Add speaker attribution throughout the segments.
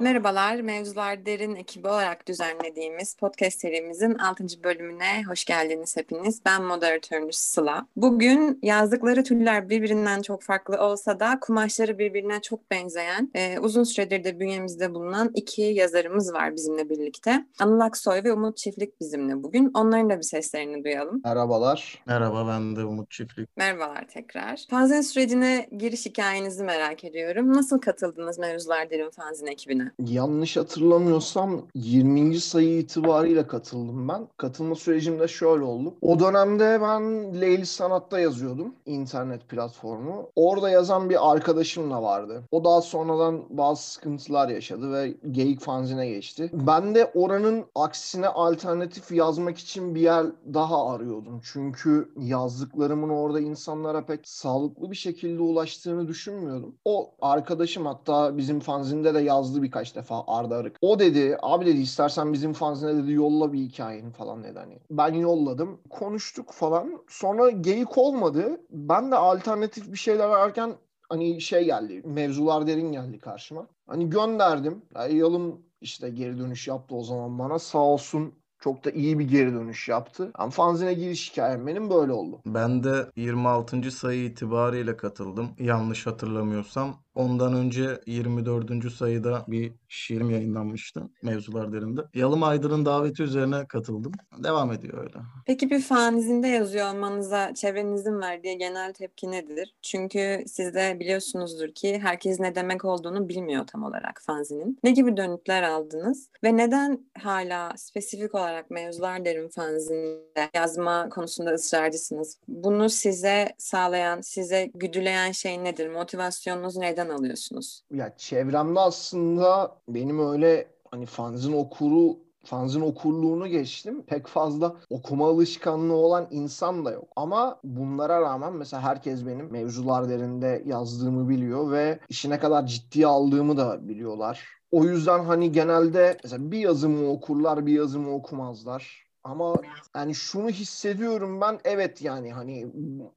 Speaker 1: Merhabalar, Mevzular Derin ekibi olarak düzenlediğimiz podcast serimizin 6. bölümüne hoş geldiniz hepiniz. Ben moderatörünüz Sıla. Bugün yazdıkları türler birbirinden çok farklı olsa da kumaşları birbirine çok benzeyen, e, uzun süredir de bünyemizde bulunan iki yazarımız var bizimle birlikte. Anıl Aksoy ve Umut Çiftlik bizimle bugün. Onların da bir seslerini duyalım.
Speaker 2: Merhabalar.
Speaker 3: Merhaba ben de Umut Çiftlik.
Speaker 1: Merhabalar tekrar. Fanzin sürecine giriş hikayenizi merak ediyorum. Nasıl katıldınız Mevzular Derin Fanzin ekibine?
Speaker 2: Yanlış hatırlamıyorsam 20. sayı itibariyle katıldım ben. Katılma sürecimde şöyle oldu. O dönemde ben Leyli Sanat'ta yazıyordum. internet platformu. Orada yazan bir arkadaşımla vardı. O daha sonradan bazı sıkıntılar yaşadı ve Geyik Fanzine'e geçti. Ben de oranın aksine alternatif yazmak için bir yer daha arıyordum. Çünkü yazdıklarımın orada insanlara pek sağlıklı bir şekilde ulaştığını düşünmüyordum. O arkadaşım hatta bizim fanzinde de yazdı birkaç defa Arda Arık. O dedi abi dedi istersen bizim fanzine dedi yolla bir hikayeni falan dedi hani. Ben yolladım. Konuştuk falan. Sonra geyik olmadı. Ben de alternatif bir şeyler ararken hani şey geldi. Mevzular derin geldi karşıma. Hani gönderdim. Yani yalım işte geri dönüş yaptı o zaman bana. Sağ olsun çok da iyi bir geri dönüş yaptı. Yani fanzine giriş hikayem benim böyle oldu.
Speaker 3: Ben de 26. sayı itibariyle katıldım. Yanlış hatırlamıyorsam. Ondan önce 24. sayıda bir şiirim yayınlanmıştı mevzular derinde. Yalım Aydın'ın daveti üzerine katıldım. Devam ediyor öyle.
Speaker 1: Peki bir fanzinde yazıyor olmanıza çevrenizin verdiği genel tepki nedir? Çünkü siz de biliyorsunuzdur ki herkes ne demek olduğunu bilmiyor tam olarak fanzinin. Ne gibi dönütler aldınız? Ve neden hala spesifik olarak mevzular derin fanzinde yazma konusunda ısrarcısınız? Bunu size sağlayan, size güdüleyen şey nedir? Motivasyonunuz neden alıyorsunuz?
Speaker 2: Ya çevremde aslında benim öyle hani fanzin okuru fanzin okurluğunu geçtim. Pek fazla okuma alışkanlığı olan insan da yok. Ama bunlara rağmen mesela herkes benim mevzular derinde yazdığımı biliyor ve işi ne kadar ciddiye aldığımı da biliyorlar. O yüzden hani genelde mesela bir yazımı okurlar, bir yazımı okumazlar. Ama yani şunu hissediyorum ben evet yani hani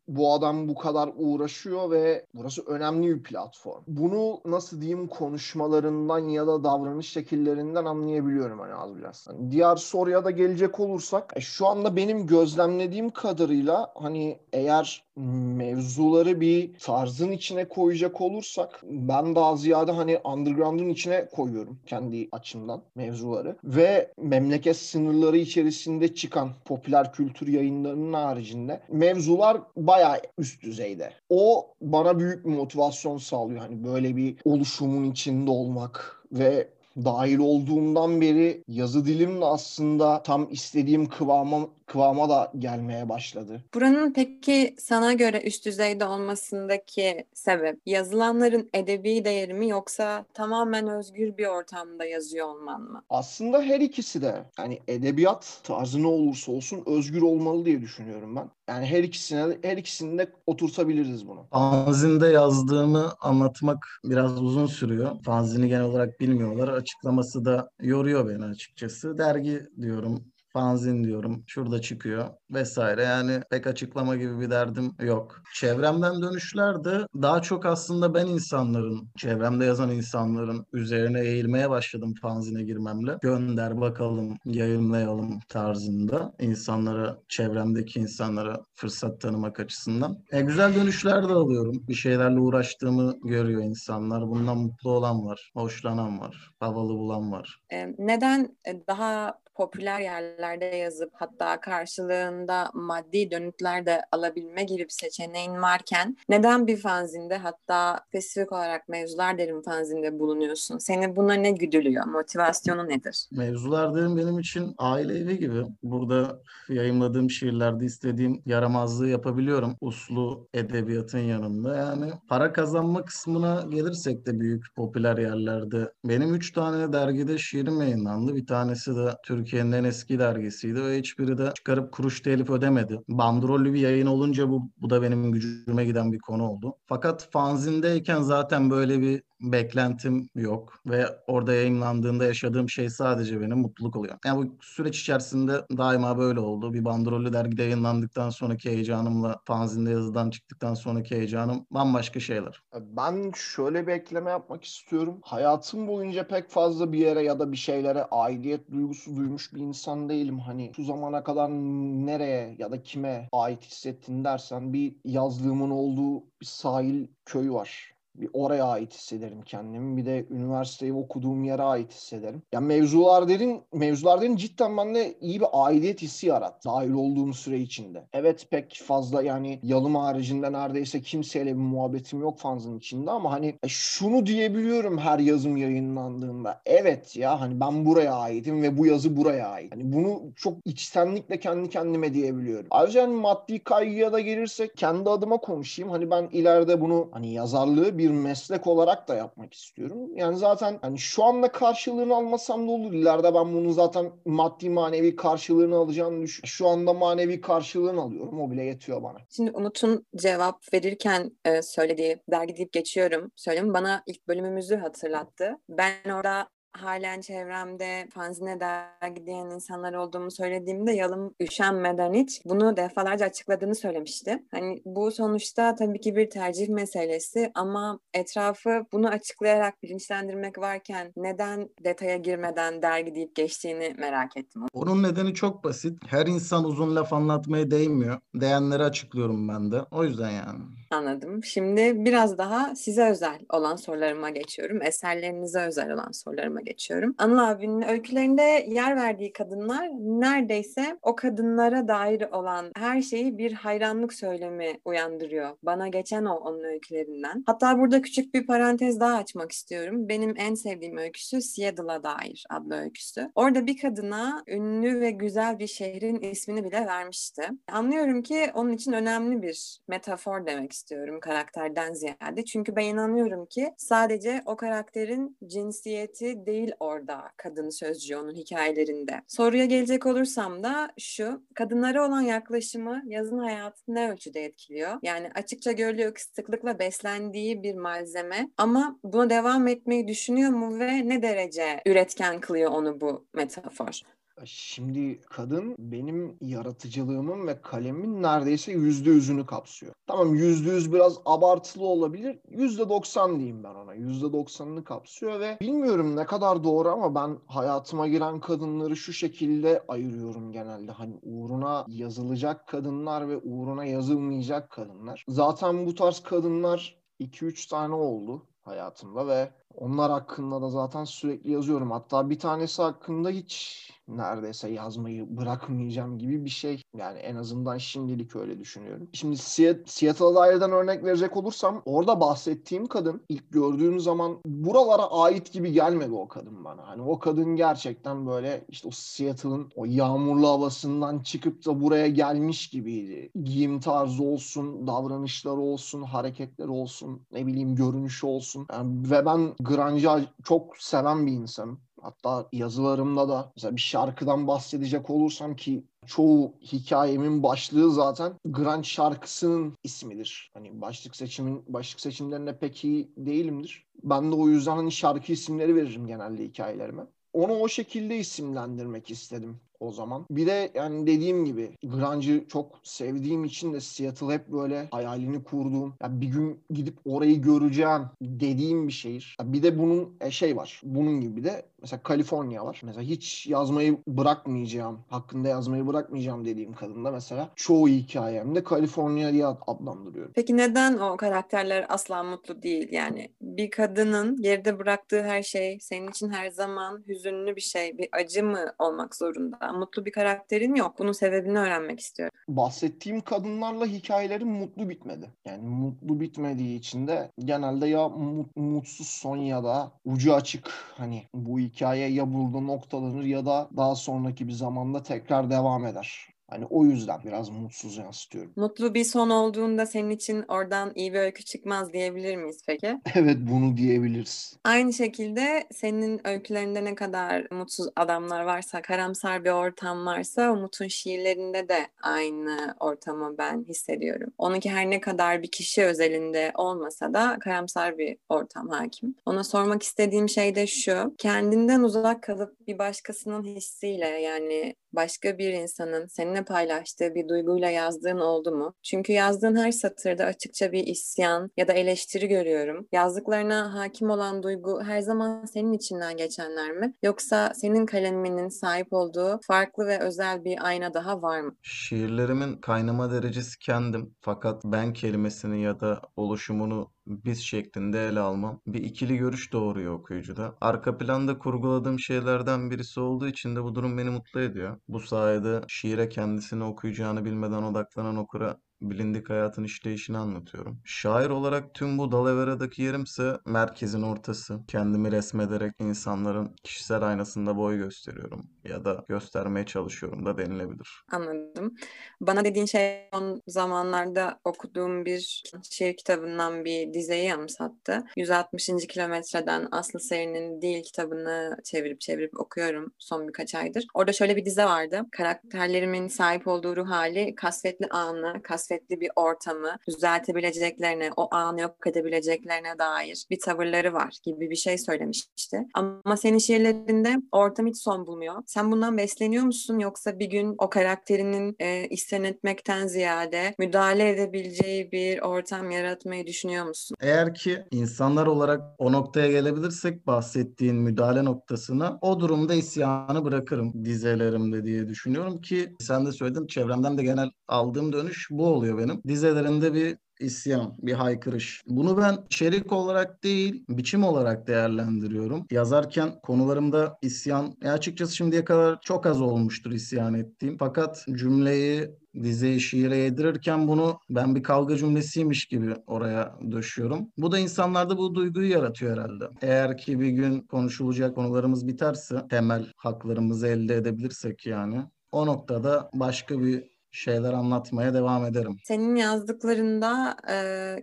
Speaker 2: bu adam bu kadar uğraşıyor ve burası önemli bir platform. Bunu nasıl diyeyim konuşmalarından ya da davranış şekillerinden anlayabiliyorum hani az biraz. Hani diğer soruya da gelecek olursak e, şu anda benim gözlemlediğim kadarıyla hani eğer mevzuları bir tarzın içine koyacak olursak ben daha ziyade hani underground'un içine koyuyorum kendi açımdan mevzuları ve memleket sınırları içerisinde çıkan popüler kültür yayınlarının haricinde mevzular bayağı üst düzeyde. O bana büyük bir motivasyon sağlıyor hani böyle bir oluşumun içinde olmak ve dahil olduğumdan beri yazı dilim de aslında tam istediğim kıvama kıvama da gelmeye başladı.
Speaker 1: Buranın peki sana göre üst düzeyde olmasındaki sebep yazılanların edebi değeri mi yoksa tamamen özgür bir ortamda yazıyor olman mı?
Speaker 2: Aslında her ikisi de yani edebiyat tarzı ne olursa olsun özgür olmalı diye düşünüyorum ben. Yani her ikisine her ikisini de oturtabiliriz bunu.
Speaker 3: Fanzinde yazdığımı anlatmak biraz uzun sürüyor. Fanzini genel olarak bilmiyorlar. Açıklaması da yoruyor beni açıkçası. Dergi diyorum fanzin diyorum. Şurada çıkıyor vesaire. Yani pek açıklama gibi bir derdim yok. Çevremden dönüşler de daha çok aslında ben insanların, çevremde yazan insanların üzerine eğilmeye başladım fanzine girmemle. Gönder bakalım, yayınlayalım tarzında insanlara, çevremdeki insanlara fırsat tanımak açısından. E, güzel dönüşler de alıyorum. Bir şeylerle uğraştığımı görüyor insanlar. Bundan mutlu olan var, hoşlanan var, havalı bulan var.
Speaker 1: E, neden daha popüler yerlerde yazıp hatta karşılığında maddi dönütler de alabilme gibi bir seçeneğin varken neden bir fanzinde hatta spesifik olarak mevzular derin fanzinde bulunuyorsun? Seni buna ne güdülüyor? Motivasyonu nedir?
Speaker 3: Mevzular derin benim için aile evi gibi. Burada yayınladığım şiirlerde istediğim yaramazlığı yapabiliyorum. Uslu edebiyatın yanında. Yani para kazanma kısmına gelirsek de büyük popüler yerlerde. Benim üç tane dergide şiirim yayınlandı. Bir tanesi de Türkiye Türkiye'nin en eski dergisiydi ve hiçbiri de çıkarıp kuruş telif ödemedi. Bandrollü bir yayın olunca bu, bu da benim gücüme giden bir konu oldu. Fakat fanzindeyken zaten böyle bir beklentim yok ve orada yayınlandığında yaşadığım şey sadece benim mutluluk oluyor. Yani bu süreç içerisinde daima böyle oldu. Bir bandrollü dergide yayınlandıktan sonraki heyecanımla fanzinde yazıdan çıktıktan sonraki heyecanım bambaşka şeyler.
Speaker 2: Ben şöyle bir ekleme yapmak istiyorum. Hayatım boyunca pek fazla bir yere ya da bir şeylere aidiyet duygusu duymuş bir insan değilim. Hani şu zamana kadar nereye ya da kime ait hissettin dersen bir yazlığımın olduğu bir sahil köyü var bir oraya ait hissederim kendimi. Bir de üniversiteyi okuduğum yere ait hissederim. Yani mevzular derin, mevzular derin cidden bende iyi bir aidiyet hissi yarat. Dahil olduğum süre içinde. Evet pek fazla yani yalım haricinde neredeyse kimseyle bir muhabbetim yok fanzın içinde ama hani e, şunu diyebiliyorum her yazım yayınlandığında. Evet ya hani ben buraya aitim ve bu yazı buraya ait. Hani bunu çok içtenlikle kendi kendime diyebiliyorum. Ayrıca hani maddi kaygıya da gelirsek kendi adıma konuşayım. Hani ben ileride bunu hani yazarlığı bir meslek olarak da yapmak istiyorum. Yani zaten hani şu anda karşılığını almasam da olur. İleride ben bunu zaten maddi manevi karşılığını alacağını düşün. Şu anda manevi karşılığını alıyorum. O bile yetiyor bana.
Speaker 1: Şimdi Umut'un cevap verirken e, söylediği dergi deyip geçiyorum. Söyleyeyim bana ilk bölümümüzü hatırlattı. Ben orada halen çevremde fanzine dergi diyen insanlar olduğumu söylediğimde Yalım üşenmeden hiç bunu defalarca açıkladığını söylemişti. Hani bu sonuçta tabii ki bir tercih meselesi ama etrafı bunu açıklayarak bilinçlendirmek varken neden detaya girmeden dergi deyip geçtiğini merak ettim.
Speaker 3: Onun nedeni çok basit. Her insan uzun laf anlatmaya değmiyor. Değenleri açıklıyorum ben de. O yüzden yani.
Speaker 1: Anladım. Şimdi biraz daha size özel olan sorularıma geçiyorum. Eserlerinize özel olan sorularıma geçiyorum. Anıl abinin öykülerinde yer verdiği kadınlar neredeyse o kadınlara dair olan her şeyi bir hayranlık söylemi uyandırıyor. Bana geçen o onun öykülerinden. Hatta burada küçük bir parantez daha açmak istiyorum. Benim en sevdiğim öyküsü Seattle'a dair adlı öyküsü. Orada bir kadına ünlü ve güzel bir şehrin ismini bile vermişti. Anlıyorum ki onun için önemli bir metafor demek istiyorum karakterden ziyade. Çünkü ben inanıyorum ki sadece o karakterin cinsiyeti değil orada kadın sözcüğü onun hikayelerinde. Soruya gelecek olursam da şu, kadınlara olan yaklaşımı yazın hayatını ne ölçüde etkiliyor? Yani açıkça görülüyor ki sıklıkla beslendiği bir malzeme ama buna devam etmeyi düşünüyor mu ve ne derece üretken kılıyor onu bu metafor?
Speaker 2: Şimdi kadın benim yaratıcılığımın ve kalemin neredeyse yüzde yüzünü kapsıyor. Tamam yüzde yüz biraz abartılı olabilir. Yüzde doksan diyeyim ben ona. Yüzde doksanını kapsıyor ve bilmiyorum ne kadar doğru ama ben hayatıma giren kadınları şu şekilde ayırıyorum genelde. Hani uğruna yazılacak kadınlar ve uğruna yazılmayacak kadınlar. Zaten bu tarz kadınlar 2-3 tane oldu hayatımda ve onlar hakkında da zaten sürekli yazıyorum. Hatta bir tanesi hakkında hiç neredeyse yazmayı bırakmayacağım gibi bir şey. Yani en azından şimdilik öyle düşünüyorum. Şimdi Seattle'a dairden örnek verecek olursam orada bahsettiğim kadın ilk gördüğüm zaman buralara ait gibi gelmedi o kadın bana. Hani o kadın gerçekten böyle işte o Seattle'ın o yağmurlu havasından çıkıp da buraya gelmiş gibiydi. Giyim tarzı olsun, davranışları olsun, hareketleri olsun, ne bileyim görünüşü olsun. Yani ve ben grunge'ı çok seven bir insanım. Hatta yazılarımda da mesela bir şarkıdan bahsedecek olursam ki çoğu hikayemin başlığı zaten grunge şarkısının ismidir. Hani başlık seçimin başlık seçimlerinde pek iyi değilimdir. Ben de o yüzden hani şarkı isimleri veririm genelde hikayelerime. Onu o şekilde isimlendirmek istedim o zaman. Bir de yani dediğim gibi grunge'ı çok sevdiğim için de Seattle hep böyle hayalini kurduğum, yani bir gün gidip orayı göreceğim dediğim bir şehir. bir de bunun e, şey var. Bunun gibi de mesela Kaliforniya var. Mesela hiç yazmayı bırakmayacağım, hakkında yazmayı bırakmayacağım dediğim kadında mesela çoğu hikayemde Kaliforniya diye adlandırıyorum.
Speaker 1: Peki neden o karakterler asla mutlu değil? Yani bir kadının geride bıraktığı her şey senin için her zaman hüzünlü bir şey, bir acı mı olmak zorunda? Mutlu bir karakterin yok. Bunun sebebini öğrenmek istiyorum.
Speaker 2: Bahsettiğim kadınlarla hikayelerim mutlu bitmedi. Yani mutlu bitmediği için de genelde ya mut, mutsuz son ya da ucu açık hani bu hikaye ya burada noktalanır ya da daha sonraki bir zamanda tekrar devam eder. Hani o yüzden biraz mutsuz yansıtıyorum.
Speaker 1: Mutlu bir son olduğunda senin için oradan iyi bir öykü çıkmaz diyebilir miyiz peki?
Speaker 2: Evet bunu diyebiliriz.
Speaker 1: Aynı şekilde senin öykülerinde ne kadar mutsuz adamlar varsa, karamsar bir ortam varsa Umut'un şiirlerinde de aynı ortamı ben hissediyorum. Onunki her ne kadar bir kişi özelinde olmasa da karamsar bir ortam hakim. Ona sormak istediğim şey de şu. Kendinden uzak kalıp bir başkasının hissiyle yani başka bir insanın seninle paylaştığı bir duyguyla yazdığın oldu mu? Çünkü yazdığın her satırda açıkça bir isyan ya da eleştiri görüyorum. Yazdıklarına hakim olan duygu her zaman senin içinden geçenler mi? Yoksa senin kaleminin sahip olduğu farklı ve özel bir ayna daha var mı?
Speaker 3: Şiirlerimin kaynama derecesi kendim. Fakat ben kelimesini ya da oluşumunu biz şeklinde ele almam bir ikili görüş doğuruyor okuyucuda. Arka planda kurguladığım şeylerden birisi olduğu için de bu durum beni mutlu ediyor. Bu sayede şiire kendisini okuyacağını bilmeden odaklanan okura bilindik hayatın işleyişini anlatıyorum. Şair olarak tüm bu Dalavera'daki yerimse merkezin ortası. Kendimi resmederek insanların kişisel aynasında boy gösteriyorum ya da göstermeye çalışıyorum da denilebilir.
Speaker 1: Anladım. Bana dediğin şey son zamanlarda okuduğum bir şiir kitabından bir dizeyi anımsattı. 160. kilometreden Aslı Seri'nin Değil kitabını çevirip çevirip okuyorum son birkaç aydır. Orada şöyle bir dize vardı. Karakterlerimin sahip olduğu ruh hali kasvetli anı, kasvetli bir ortamı düzeltebileceklerine, o anı yok edebileceklerine dair bir tavırları var gibi bir şey söylemişti. Ama senin şiirlerinde ortam hiç son bulmuyor. Sen bundan besleniyor musun yoksa bir gün o karakterinin e, isyan etmekten ziyade müdahale edebileceği bir ortam yaratmayı düşünüyor musun?
Speaker 3: Eğer ki insanlar olarak o noktaya gelebilirsek bahsettiğin müdahale noktasına o durumda isyanı bırakırım dizelerimde diye düşünüyorum ki sen de söyledin çevremden de genel aldığım dönüş bu oluyor benim. Dizelerinde bir isyan, bir haykırış. Bunu ben içerik olarak değil, biçim olarak değerlendiriyorum. Yazarken konularımda isyan, e açıkçası şimdiye kadar çok az olmuştur isyan ettiğim. Fakat cümleyi dizeyi şiire yedirirken bunu ben bir kavga cümlesiymiş gibi oraya döşüyorum. Bu da insanlarda bu duyguyu yaratıyor herhalde. Eğer ki bir gün konuşulacak konularımız biterse, temel haklarımızı elde edebilirsek yani o noktada başka bir şeyler anlatmaya devam ederim.
Speaker 1: Senin yazdıklarında e,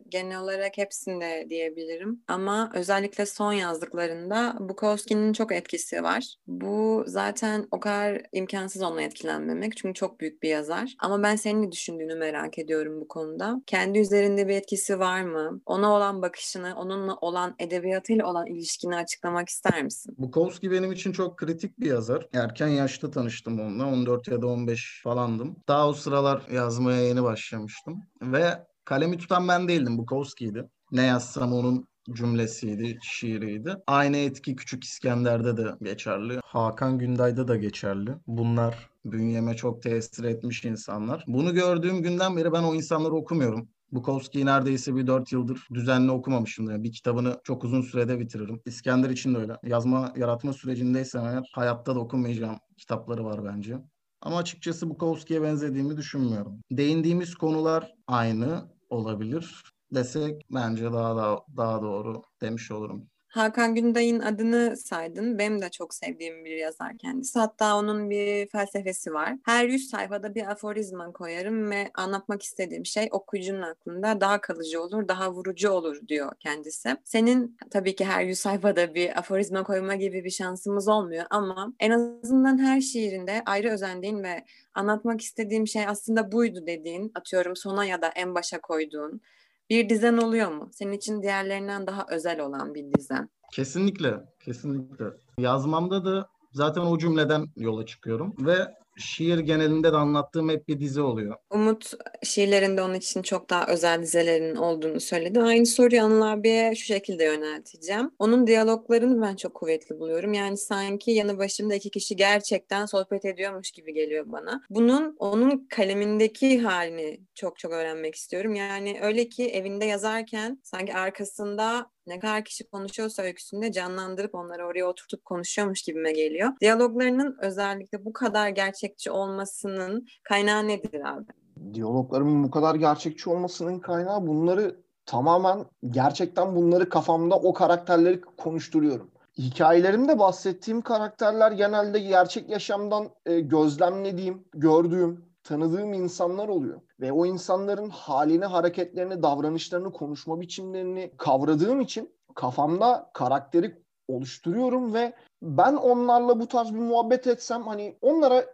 Speaker 1: genel olarak hepsinde diyebilirim ama özellikle son yazdıklarında Bukowski'nin çok etkisi var. Bu zaten o kadar imkansız onunla etkilenmemek çünkü çok büyük bir yazar. Ama ben senin ne düşündüğünü merak ediyorum bu konuda. Kendi üzerinde bir etkisi var mı? Ona olan bakışını, onunla olan edebiyatıyla olan ilişkini açıklamak ister misin?
Speaker 3: Bukowski benim için çok kritik bir yazar. Erken yaşta tanıştım onunla. 14 ya da 15 falandım. Daha o sıralar yazmaya yeni başlamıştım. Ve kalemi tutan ben değildim. Bukowski'ydi. Ne yazsam onun cümlesiydi, şiiriydi. Aynı etki Küçük İskender'de de geçerli. Hakan Günday'da da geçerli. Bunlar bünyeme çok tesir etmiş insanlar. Bunu gördüğüm günden beri ben o insanları okumuyorum. Bukowski'yi neredeyse bir dört yıldır düzenli okumamışımdır. Yani bir kitabını çok uzun sürede bitiririm. İskender için de öyle. Yazma, yaratma sürecindeysem eğer hayatta da okumayacağım kitapları var bence. Ama açıkçası Bukowski'ye benzediğimi düşünmüyorum. Değindiğimiz konular aynı olabilir desek bence daha daha, daha doğru demiş olurum.
Speaker 1: Hakan Günday'ın adını saydın. Benim de çok sevdiğim bir yazar kendisi. Hatta onun bir felsefesi var. Her yüz sayfada bir aforizma koyarım ve anlatmak istediğim şey okuyucunun aklında daha kalıcı olur, daha vurucu olur diyor kendisi. Senin tabii ki her yüz sayfada bir aforizma koyma gibi bir şansımız olmuyor ama en azından her şiirinde ayrı özendiğin ve anlatmak istediğim şey aslında buydu dediğin, atıyorum sona ya da en başa koyduğun bir dizen oluyor mu? Senin için diğerlerinden daha özel olan bir dizen.
Speaker 3: Kesinlikle, kesinlikle. Yazmamda da zaten o cümleden yola çıkıyorum ve şiir genelinde de anlattığım hep bir dizi oluyor.
Speaker 1: Umut şiirlerinde onun için çok daha özel dizelerin olduğunu söyledi. Aynı soruyu Anıl abiye şu şekilde yönelteceğim. Onun diyaloglarını ben çok kuvvetli buluyorum. Yani sanki yanı başımda iki kişi gerçekten sohbet ediyormuş gibi geliyor bana. Bunun onun kalemindeki halini çok çok öğrenmek istiyorum. Yani öyle ki evinde yazarken sanki arkasında ne kadar kişi konuşuyorsa öyküsünde canlandırıp onları oraya oturtup konuşuyormuş gibime geliyor. Diyaloglarının özellikle bu kadar gerçekçi olmasının kaynağı nedir abi?
Speaker 2: Diyaloglarımın bu kadar gerçekçi olmasının kaynağı bunları tamamen gerçekten bunları kafamda o karakterleri konuşturuyorum. Hikayelerimde bahsettiğim karakterler genelde gerçek yaşamdan e, gözlemlediğim, gördüğüm, tanıdığım insanlar oluyor. Ve o insanların halini, hareketlerini, davranışlarını, konuşma biçimlerini kavradığım için kafamda karakteri oluşturuyorum ve ben onlarla bu tarz bir muhabbet etsem hani onlara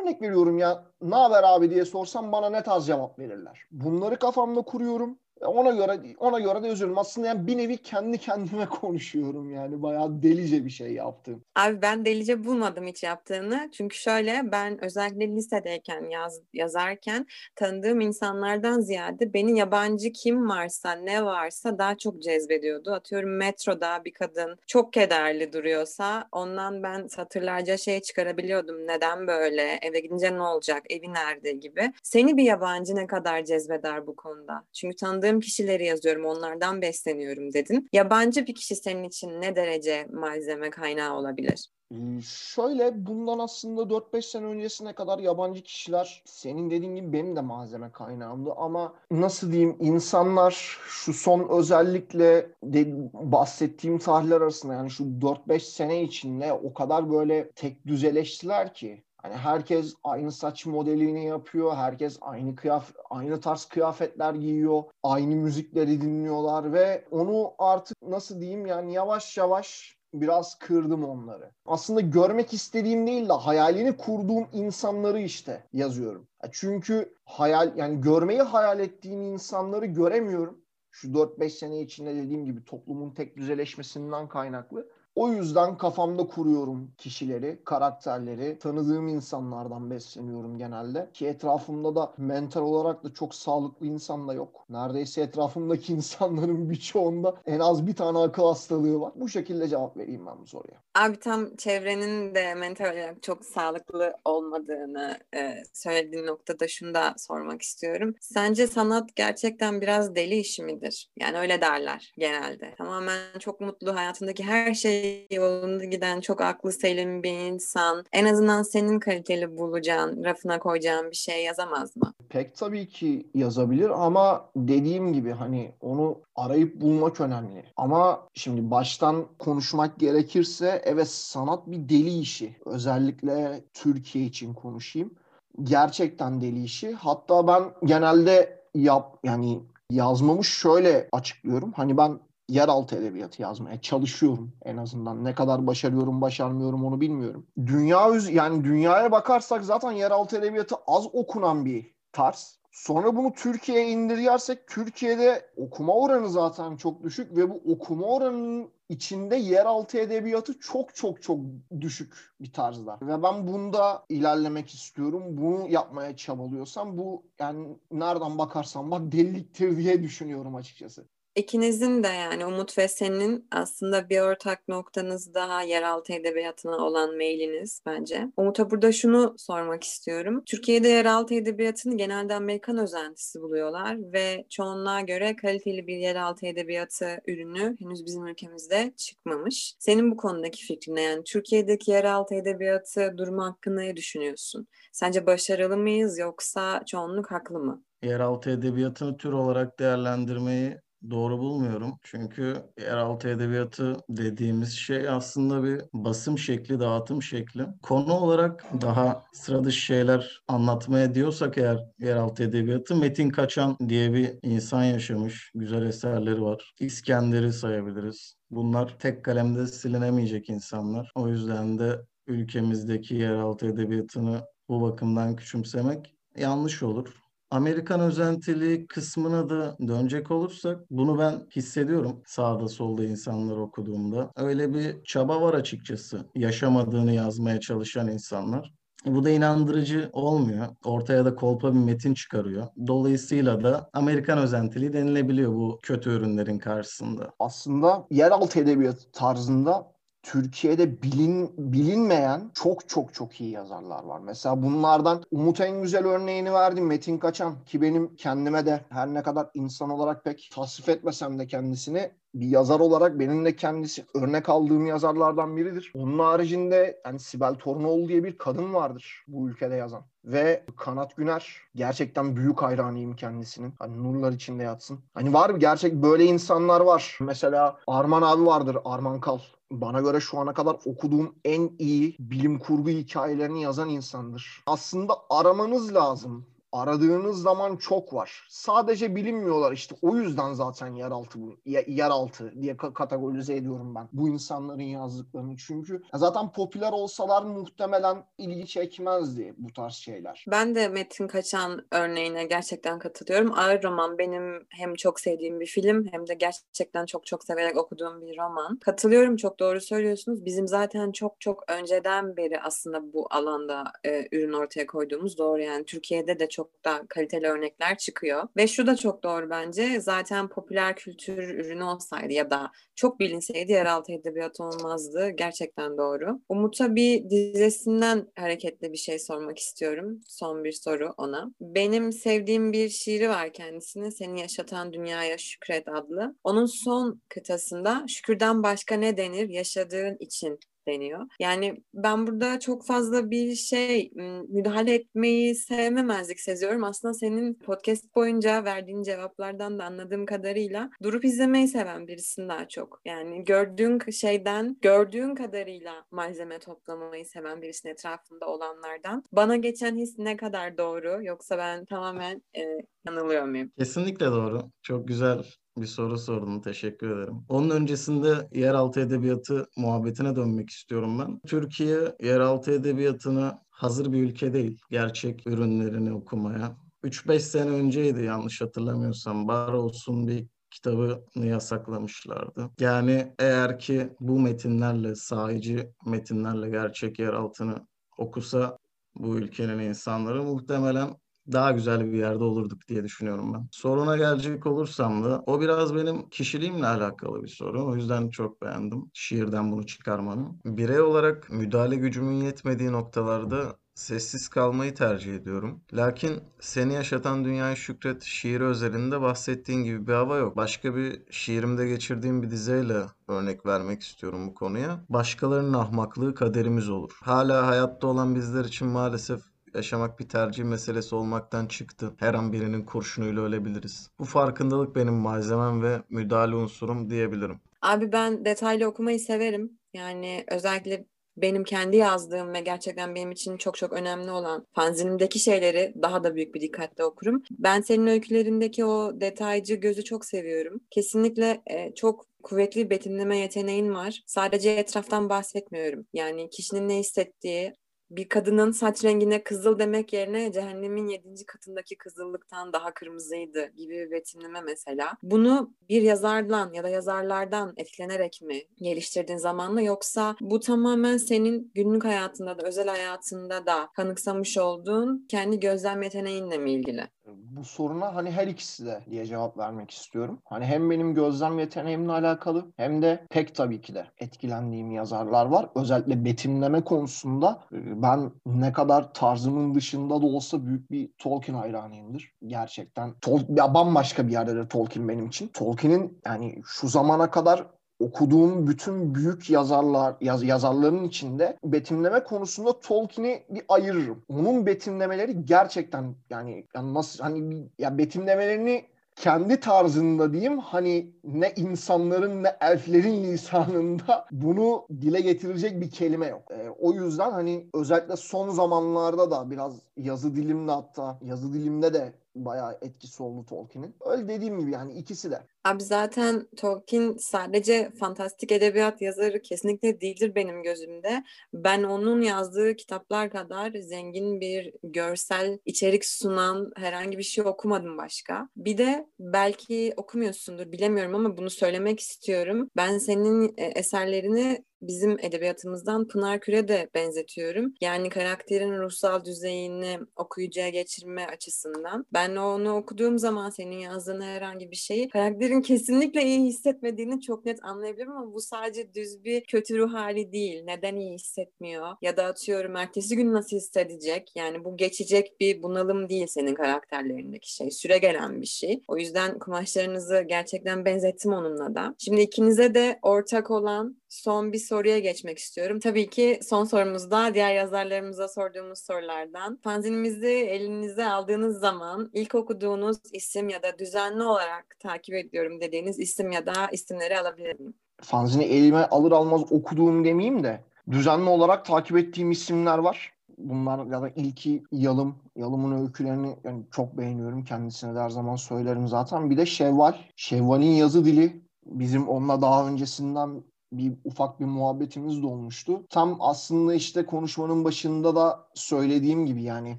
Speaker 2: örnek veriyorum ya ne haber abi diye sorsam bana ne tarz cevap verirler. Bunları kafamda kuruyorum ona göre ona göre de üzülürüm. Aslında yani bir nevi kendi kendime konuşuyorum yani. Bayağı delice bir şey yaptım.
Speaker 1: Abi ben delice bulmadım hiç yaptığını. Çünkü şöyle ben özellikle lisedeyken yaz, yazarken tanıdığım insanlardan ziyade beni yabancı kim varsa ne varsa daha çok cezbediyordu. Atıyorum metroda bir kadın çok kederli duruyorsa ondan ben satırlarca şey çıkarabiliyordum. Neden böyle? Eve gidince ne olacak? Evi nerede gibi. Seni bir yabancı ne kadar cezbeder bu konuda? Çünkü tanıdığım tanıdığım kişileri yazıyorum, onlardan besleniyorum dedin. Yabancı bir kişi senin için ne derece malzeme kaynağı olabilir?
Speaker 2: Ee, şöyle bundan aslında 4-5 sene öncesine kadar yabancı kişiler senin dediğin gibi benim de malzeme kaynağımdı ama nasıl diyeyim insanlar şu son özellikle de bahsettiğim tarihler arasında yani şu 4-5 sene içinde o kadar böyle tek düzeleştiler ki Hani herkes aynı saç modelini yapıyor. Herkes aynı kıyaf aynı tarz kıyafetler giyiyor. Aynı müzikleri dinliyorlar ve onu artık nasıl diyeyim yani yavaş yavaş biraz kırdım onları. Aslında görmek istediğim değil de hayalini kurduğum insanları işte yazıyorum. Çünkü hayal yani görmeyi hayal ettiğim insanları göremiyorum. Şu 4-5 sene içinde dediğim gibi toplumun tek düzeleşmesinden kaynaklı. O yüzden kafamda kuruyorum kişileri, karakterleri. Tanıdığım insanlardan besleniyorum genelde. Ki etrafımda da mental olarak da çok sağlıklı insan da yok. Neredeyse etrafımdaki insanların birçoğunda en az bir tane akıl hastalığı var. Bu şekilde cevap vereyim ben bu soruya.
Speaker 1: Abi tam çevrenin de mental olarak çok sağlıklı olmadığını e, söylediğin noktada şunu da sormak istiyorum. Sence sanat gerçekten biraz deli işi midir? Yani öyle derler genelde. Tamamen çok mutlu hayatındaki her şey yolunda giden çok aklı selim bir insan en azından senin kaliteli bulacağın, rafına koyacağın bir şey yazamaz mı?
Speaker 2: Pek tabii ki yazabilir ama dediğim gibi hani onu arayıp bulmak önemli. Ama şimdi baştan konuşmak gerekirse evet sanat bir deli işi. Özellikle Türkiye için konuşayım. Gerçekten deli işi. Hatta ben genelde yap yani yazmamı şöyle açıklıyorum. Hani ben yeraltı edebiyatı yazmaya çalışıyorum en azından. Ne kadar başarıyorum, başarmıyorum onu bilmiyorum. Dünya yani dünyaya bakarsak zaten yeraltı edebiyatı az okunan bir tarz. Sonra bunu Türkiye'ye indirirsek Türkiye'de okuma oranı zaten çok düşük ve bu okuma oranının içinde yeraltı edebiyatı çok çok çok düşük bir tarzda. Ve ben bunda ilerlemek istiyorum. Bunu yapmaya çabalıyorsam bu yani nereden bakarsan bak deliliktir diye düşünüyorum açıkçası.
Speaker 1: İkinizin de yani Umut ve senin aslında bir ortak noktanız daha yeraltı edebiyatına olan meyliniz bence. Umut'a burada şunu sormak istiyorum. Türkiye'de yeraltı edebiyatını genelde Amerikan özentisi buluyorlar ve çoğunluğa göre kaliteli bir yeraltı edebiyatı ürünü henüz bizim ülkemizde çıkmamış. Senin bu konudaki fikrin? Yani Türkiye'deki yeraltı edebiyatı durumu hakkında ne düşünüyorsun? Sence başarılı mıyız yoksa çoğunluk haklı mı?
Speaker 3: Yeraltı edebiyatını tür olarak değerlendirmeyi doğru bulmuyorum. Çünkü yeraltı edebiyatı dediğimiz şey aslında bir basım şekli, dağıtım şekli. Konu olarak daha sıra dışı şeyler anlatmaya diyorsak eğer yeraltı edebiyatı Metin Kaçan diye bir insan yaşamış. Güzel eserleri var. İskender'i sayabiliriz. Bunlar tek kalemde silinemeyecek insanlar. O yüzden de ülkemizdeki yeraltı edebiyatını bu bakımdan küçümsemek yanlış olur. Amerikan özentili kısmına da dönecek olursak bunu ben hissediyorum sağda solda insanlar okuduğumda. Öyle bir çaba var açıkçası yaşamadığını yazmaya çalışan insanlar. Bu da inandırıcı olmuyor. Ortaya da kolpa bir metin çıkarıyor. Dolayısıyla da Amerikan özentiliği denilebiliyor bu kötü ürünlerin karşısında.
Speaker 2: Aslında yeraltı edebiyatı tarzında Türkiye'de bilin bilinmeyen çok çok çok iyi yazarlar var. Mesela bunlardan Umut en güzel örneğini verdim Metin Kaçan ki benim kendime de her ne kadar insan olarak pek tasvip etmesem de kendisini bir yazar olarak benim de kendisi örnek aldığım yazarlardan biridir. Onun haricinde yani Sibel Tornoğlu diye bir kadın vardır bu ülkede yazan. Ve Kanat Güner gerçekten büyük hayranıyım kendisinin. Hani nurlar içinde yatsın. Hani var gerçek böyle insanlar var. Mesela Arman abi vardır Arman Kal bana göre şu ana kadar okuduğum en iyi bilim kurgu hikayelerini yazan insandır. Aslında aramanız lazım aradığınız zaman çok var. Sadece bilinmiyorlar işte. O yüzden zaten yeraltı bu yeraltı diye kategorize ediyorum ben bu insanların yazdıklarını. Çünkü zaten popüler olsalar muhtemelen ilgi çekmezdi bu tarz şeyler.
Speaker 1: Ben de Metin Kaçan örneğine gerçekten katılıyorum. Ağır Roman benim hem çok sevdiğim bir film hem de gerçekten çok çok severek okuduğum bir roman. Katılıyorum çok doğru söylüyorsunuz. Bizim zaten çok çok önceden beri aslında bu alanda e, ürün ortaya koyduğumuz doğru yani Türkiye'de de çok da kaliteli örnekler çıkıyor. Ve şu da çok doğru bence. Zaten popüler kültür ürünü olsaydı ya da çok bilinseydi yeraltı edebiyatı olmazdı. Gerçekten doğru. Umut'a bir dizesinden hareketle bir şey sormak istiyorum. Son bir soru ona. Benim sevdiğim bir şiiri var kendisine. Seni yaşatan dünyaya şükret adlı. Onun son kıtasında şükürden başka ne denir yaşadığın için deniyor. Yani ben burada çok fazla bir şey müdahale etmeyi sevmemezlik seziyorum. Aslında senin podcast boyunca verdiğin cevaplardan da anladığım kadarıyla durup izlemeyi seven birisin daha çok. Yani gördüğün şeyden gördüğün kadarıyla malzeme toplamayı seven birisin etrafında olanlardan. Bana geçen his ne kadar doğru yoksa ben tamamen e, yanılıyor muyum?
Speaker 3: Kesinlikle doğru. Çok güzel bir soru sordun. Teşekkür ederim. Onun öncesinde yeraltı edebiyatı muhabbetine dönmek istiyorum ben. Türkiye yeraltı edebiyatına hazır bir ülke değil. Gerçek ürünlerini okumaya. 3-5 sene önceydi yanlış hatırlamıyorsam. Bar olsun bir kitabını yasaklamışlardı. Yani eğer ki bu metinlerle, sahici metinlerle gerçek yeraltını okusa bu ülkenin insanları muhtemelen daha güzel bir yerde olurduk diye düşünüyorum ben. Soruna gelecek olursam da o biraz benim kişiliğimle alakalı bir soru. O yüzden çok beğendim şiirden bunu çıkarmanı. Birey olarak müdahale gücümün yetmediği noktalarda sessiz kalmayı tercih ediyorum. Lakin seni yaşatan dünyayı şükret şiiri özelinde bahsettiğin gibi bir hava yok. Başka bir şiirimde geçirdiğim bir dizeyle örnek vermek istiyorum bu konuya. Başkalarının ahmaklığı kaderimiz olur. Hala hayatta olan bizler için maalesef yaşamak bir tercih meselesi olmaktan çıktı. Her an birinin kurşunuyla ölebiliriz. Bu farkındalık benim malzemem ve müdahale unsurum diyebilirim.
Speaker 1: Abi ben detaylı okumayı severim. Yani özellikle benim kendi yazdığım ve gerçekten benim için çok çok önemli olan fanzinimdeki şeyleri daha da büyük bir dikkatle okurum. Ben senin öykülerindeki o detaycı gözü çok seviyorum. Kesinlikle e, çok kuvvetli betimleme yeteneğin var. Sadece etraftan bahsetmiyorum. Yani kişinin ne hissettiği, bir kadının saç rengine kızıl demek yerine cehennemin yedinci katındaki kızıllıktan daha kırmızıydı gibi bir betimleme mesela. Bunu bir yazardan ya da yazarlardan etkilenerek mi geliştirdin zamanla yoksa bu tamamen senin günlük hayatında da özel hayatında da kanıksamış olduğun kendi gözlem yeteneğinle mi ilgili?
Speaker 2: Bu soruna hani her ikisi de diye cevap vermek istiyorum. Hani hem benim gözlem yeteneğimle alakalı hem de pek tabii ki de etkilendiğim yazarlar var. Özellikle betimleme konusunda e, ben ne kadar tarzımın dışında da olsa büyük bir Tolkien hayranıyımdır. Gerçekten. Tol ya bambaşka bir yerdedir Tolkien benim için. Tolkien'in yani şu zamana kadar okuduğum bütün büyük yazarlar yaz, yazarların içinde betimleme konusunda Tolkien'i bir ayırırım. Onun betimlemeleri gerçekten yani, yani nasıl hani ya betimlemelerini kendi tarzında diyeyim hani ne insanların ne elflerin lisanında bunu dile getirecek bir kelime yok. E, o yüzden hani özellikle son zamanlarda da biraz yazı dilimde hatta yazı dilimde de bayağı etkisi oldu Tolkien'in. Öyle dediğim gibi yani ikisi de.
Speaker 1: Abi zaten Tolkien sadece fantastik edebiyat yazarı kesinlikle değildir benim gözümde. Ben onun yazdığı kitaplar kadar zengin bir görsel içerik sunan herhangi bir şey okumadım başka. Bir de belki okumuyorsundur bilemiyorum ama bunu söylemek istiyorum. Ben senin e, eserlerini bizim edebiyatımızdan Pınar Küre de benzetiyorum. Yani karakterin ruhsal düzeyini okuyucuya geçirme açısından. Ben onu okuduğum zaman senin yazdığın herhangi bir şeyi karakterin kesinlikle iyi hissetmediğini çok net anlayabilirim ama bu sadece düz bir kötü ruh hali değil. Neden iyi hissetmiyor? Ya da atıyorum ertesi gün nasıl hissedecek? Yani bu geçecek bir bunalım değil senin karakterlerindeki şey. Süre gelen bir şey. O yüzden kumaşlarınızı gerçekten benzettim onunla da. Şimdi ikinize de ortak olan son bir soruya geçmek istiyorum. Tabii ki son sorumuz da diğer yazarlarımıza sorduğumuz sorulardan. Fanzinimizi elinize aldığınız zaman ilk okuduğunuz isim ya da düzenli olarak takip ediyorum dediğiniz isim ya da isimleri alabilir miyim?
Speaker 2: Fanzini elime alır almaz okuduğum demeyeyim de düzenli olarak takip ettiğim isimler var. bunlar ya da ilki Yalım. Yalım'ın öykülerini yani çok beğeniyorum. Kendisine de her zaman söylerim zaten. Bir de Şevval. Şevval'in yazı dili bizim onunla daha öncesinden bir ufak bir muhabbetimiz de olmuştu. Tam aslında işte konuşmanın başında da söylediğim gibi yani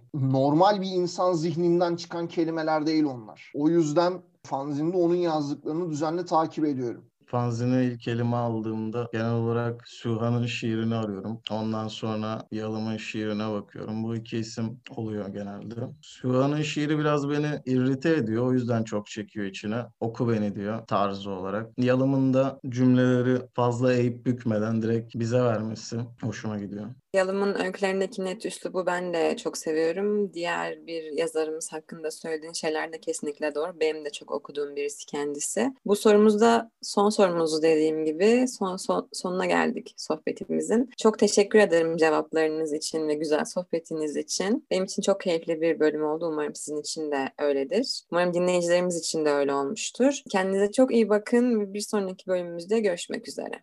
Speaker 2: normal bir insan zihninden çıkan kelimeler değil onlar. O yüzden fanzinde onun yazdıklarını düzenli takip ediyorum.
Speaker 3: Fanzine ilk elime aldığımda genel olarak Süha'nın şiirini arıyorum. Ondan sonra Yalım'ın şiirine bakıyorum. Bu iki isim oluyor genelde. Süha'nın şiiri biraz beni irrite ediyor. O yüzden çok çekiyor içine. Oku beni diyor tarzı olarak. Yalım'ın da cümleleri fazla eğip bükmeden direkt bize vermesi hoşuma gidiyor.
Speaker 1: Yalım'ın öykülerindeki net üslubu ben de çok seviyorum. Diğer bir yazarımız hakkında söylediğin şeyler de kesinlikle doğru. Benim de çok okuduğum birisi kendisi. Bu sorumuzda son sorumuzu dediğim gibi son, son sonuna geldik sohbetimizin. Çok teşekkür ederim cevaplarınız için ve güzel sohbetiniz için. Benim için çok keyifli bir bölüm oldu. Umarım sizin için de öyledir. Umarım dinleyicilerimiz için de öyle olmuştur. Kendinize çok iyi bakın bir sonraki bölümümüzde görüşmek üzere.